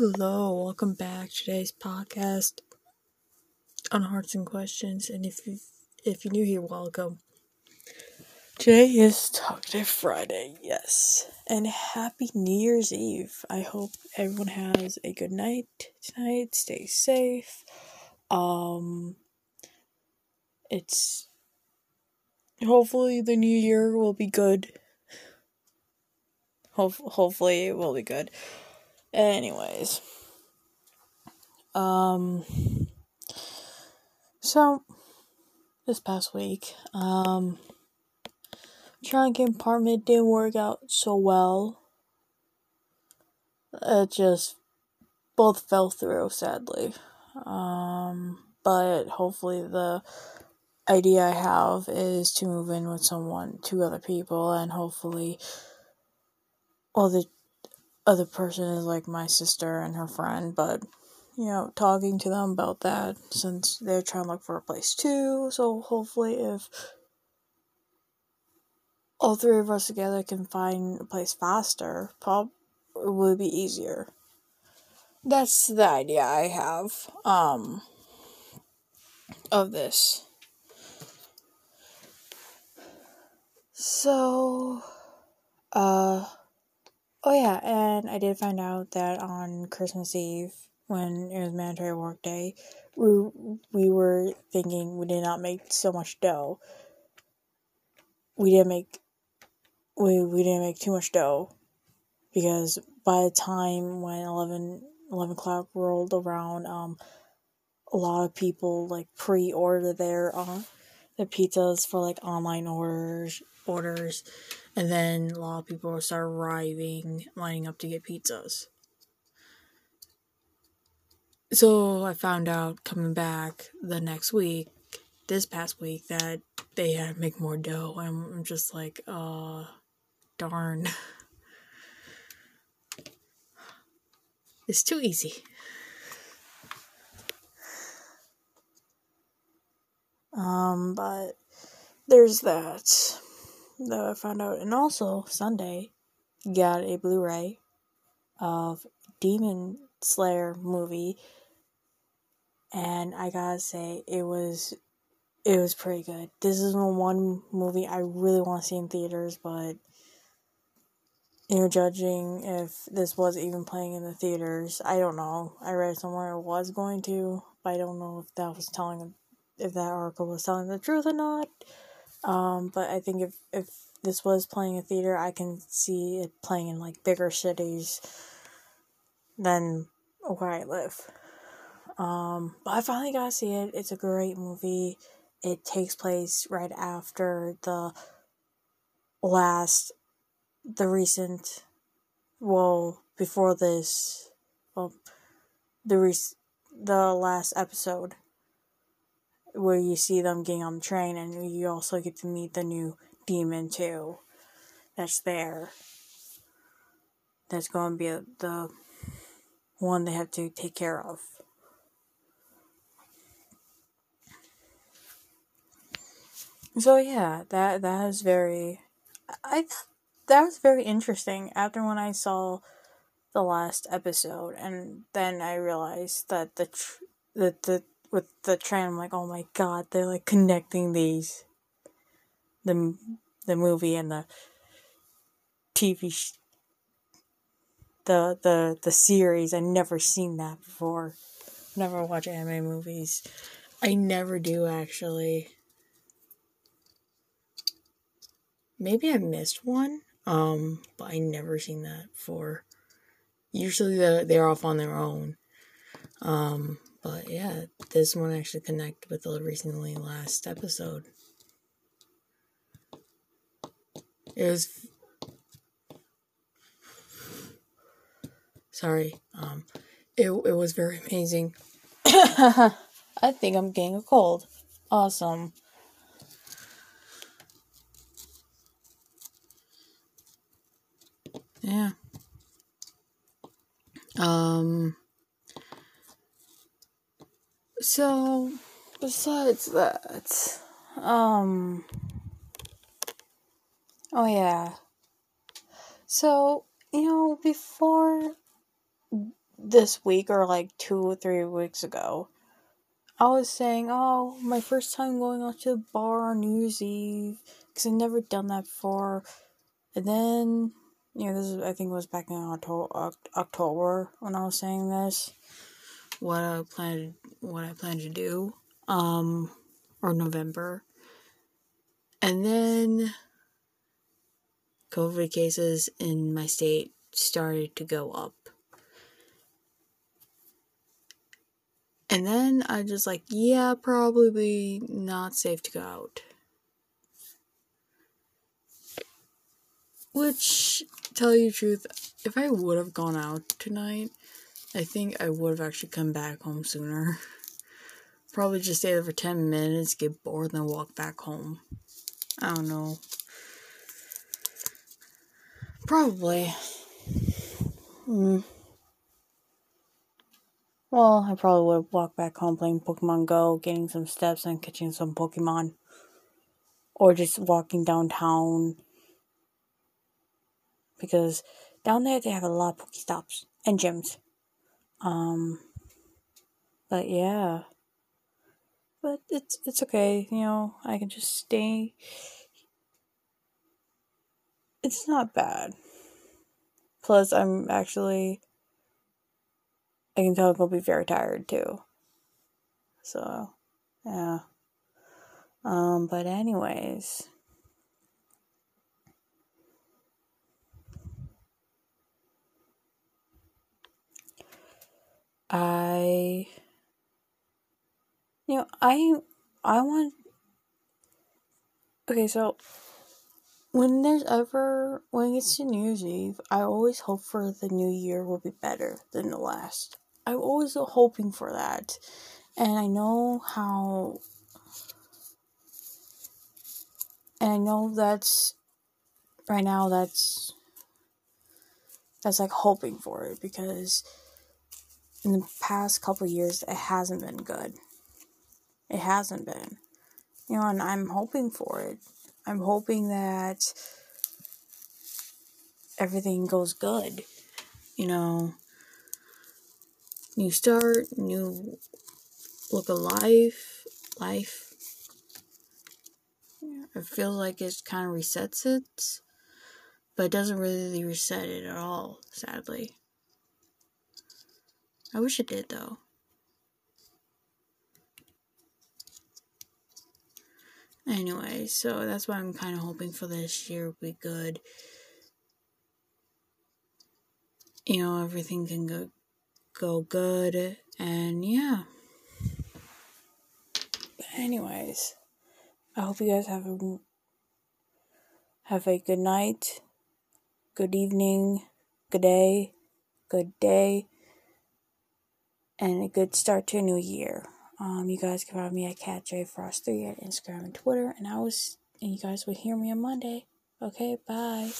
Hello, welcome back today's podcast on Hearts and Questions. And if you if you're new here, welcome. Today is Talkative Friday, yes, and Happy New Year's Eve. I hope everyone has a good night tonight. Stay safe. Um, it's hopefully the new year will be good. Ho- hopefully it will be good. Anyways, um, so this past week, um, trying to get apartment didn't work out so well. It just both fell through, sadly. Um, but hopefully the idea I have is to move in with someone, two other people, and hopefully, well, the other person is like my sister and her friend, but you know, talking to them about that since they're trying to look for a place too. So hopefully, if all three of us together can find a place faster, probably it will be easier. That's the idea I have um of this. So uh Oh yeah, and I did find out that on Christmas Eve, when it was mandatory work day, we we were thinking we did not make so much dough. We didn't make we we didn't make too much dough because by the time when 11, 11 o'clock rolled around, um, a lot of people like pre-order their uh their pizzas for like online orders orders and then a lot of people start arriving, lining up to get pizzas. So I found out coming back the next week, this past week, that they had to make more dough. I'm just like, uh, darn. It's too easy. Um, but there's that that I found out. And also, Sunday, got a Blu ray of Demon Slayer movie. And I gotta say, it was it was pretty good. This is the one movie I really want to see in theaters, but you know, judging if this was even playing in the theaters, I don't know. I read somewhere it was going to, but I don't know if that was telling if that article was telling the truth or not. Um, but I think if if this was playing in theater, I can see it playing in like bigger cities than where I live. Um, but I finally got to see it. It's a great movie. It takes place right after the last, the recent, well, before this, well, the rec- the last episode where you see them getting on the train and you also get to meet the new demon too that's there. That's going to be the one they have to take care of. So yeah that that is very i that was very interesting after when i saw the last episode and then i realized that the tr- that the with the train. I'm like, oh my god, they're like connecting these, the the movie and the TV, sh- the the the series. I never seen that before. Never watch anime movies. I never do actually. Maybe I missed one. Um, but I never seen that before. Usually the, they're off on their own. Um, but yeah, this one actually connected with the recently last episode. It was sorry. Um it it was very amazing. I think I'm getting a cold. Awesome. Yeah. Um so, besides that, um, oh yeah. So, you know, before this week or like two or three weeks ago. I was saying, oh, my first time going out to the bar on New Year's Eve because I've never done that before. And then, you know, this is, I think it was back in October when I was saying this. What I planned, what I plan to do, um, or November, and then COVID cases in my state started to go up. And then I just like, yeah, probably not safe to go out. Which, tell you the truth, if I would have gone out tonight, I think I would have actually come back home sooner. Probably just stay there for 10 minutes, get bored, and then walk back home. I don't know. Probably. Hmm. Well, I probably would have walked back home playing Pokemon Go, getting some steps, and catching some Pokemon. Or just walking downtown. Because down there they have a lot of Pokestops and gyms. Um, but yeah. But it's it's okay, you know, I can just stay. It's not bad. Plus I'm actually I can tell he'll be very tired too. So, yeah. Um, but anyways. I you know, I I want Okay, so when there's ever when it gets to New Year's Eve, I always hope for the new year will be better than the last. I'm always hoping for that. And I know how and I know that's right now that's that's like hoping for it because in the past couple years it hasn't been good. It hasn't been. You know, and I'm hoping for it. I'm hoping that everything goes good. You know, new start, new look of life, life. I feel like it kind of resets it, but it doesn't really reset it at all, sadly. I wish it did though. Anyway, so that's why I'm kind of hoping for this year will be good. You know, everything can go go good and yeah. But anyways, I hope you guys have a have a good night, good evening, good day, good day, and a good start to a new year. Um, you guys can find me at Cat J Frost 3 at Instagram and Twitter, and I was and you guys will hear me on Monday. Okay, bye.